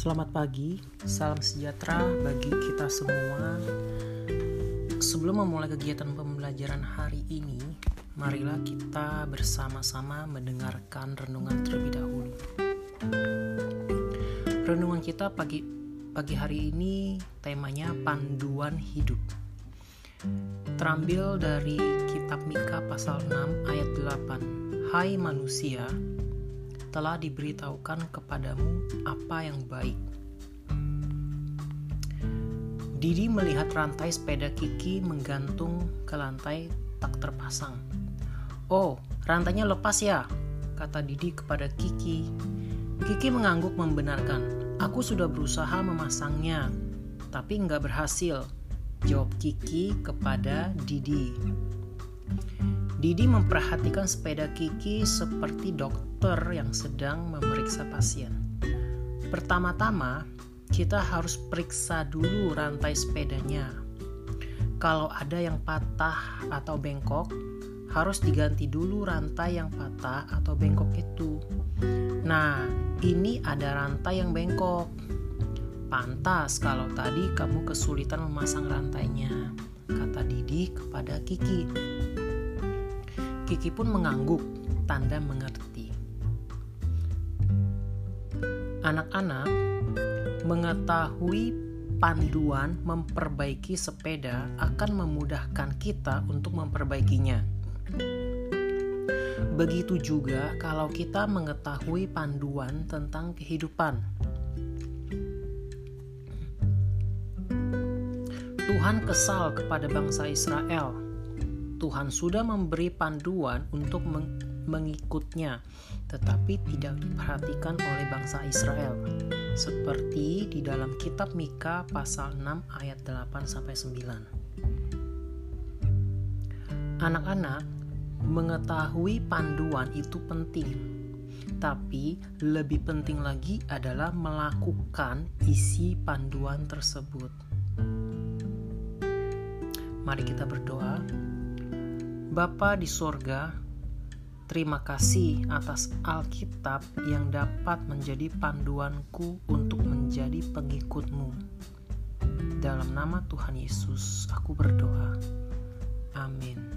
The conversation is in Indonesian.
Selamat pagi, salam sejahtera bagi kita semua. Sebelum memulai kegiatan pembelajaran hari ini, marilah kita bersama-sama mendengarkan renungan terlebih dahulu. Renungan kita pagi pagi hari ini temanya panduan hidup. Terambil dari kitab Mika pasal 6 ayat 8. Hai manusia, telah diberitahukan kepadamu apa yang baik. Didi melihat rantai sepeda Kiki menggantung ke lantai tak terpasang. Oh, rantainya lepas ya, kata Didi kepada Kiki. Kiki mengangguk membenarkan. Aku sudah berusaha memasangnya, tapi nggak berhasil, jawab Kiki kepada Didi. Didi memperhatikan sepeda Kiki seperti dokter yang sedang memeriksa pasien. Pertama-tama, kita harus periksa dulu rantai sepedanya. Kalau ada yang patah atau bengkok, harus diganti dulu rantai yang patah atau bengkok itu. Nah, ini ada rantai yang bengkok. Pantas kalau tadi kamu kesulitan memasang rantainya, kata Didi kepada Kiki. Kiki pun mengangguk, tanda mengerti. Anak-anak mengetahui panduan memperbaiki sepeda akan memudahkan kita untuk memperbaikinya. Begitu juga kalau kita mengetahui panduan tentang kehidupan. Tuhan kesal kepada bangsa Israel Tuhan sudah memberi panduan untuk meng mengikutnya, tetapi tidak diperhatikan oleh bangsa Israel. Seperti di dalam kitab Mika pasal 6 ayat 8 sampai 9. Anak-anak mengetahui panduan itu penting, tapi lebih penting lagi adalah melakukan isi panduan tersebut. Mari kita berdoa. Bapa di sorga, terima kasih atas Alkitab yang dapat menjadi panduanku untuk menjadi pengikutmu. Dalam nama Tuhan Yesus, aku berdoa. Amin.